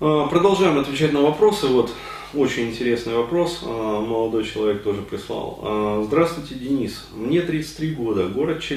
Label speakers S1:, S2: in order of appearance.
S1: А, продолжаем отвечать на вопросы. Вот очень интересный вопрос. А, молодой человек тоже прислал. А, Здравствуйте, Денис. Мне 33 года, город Челябинск.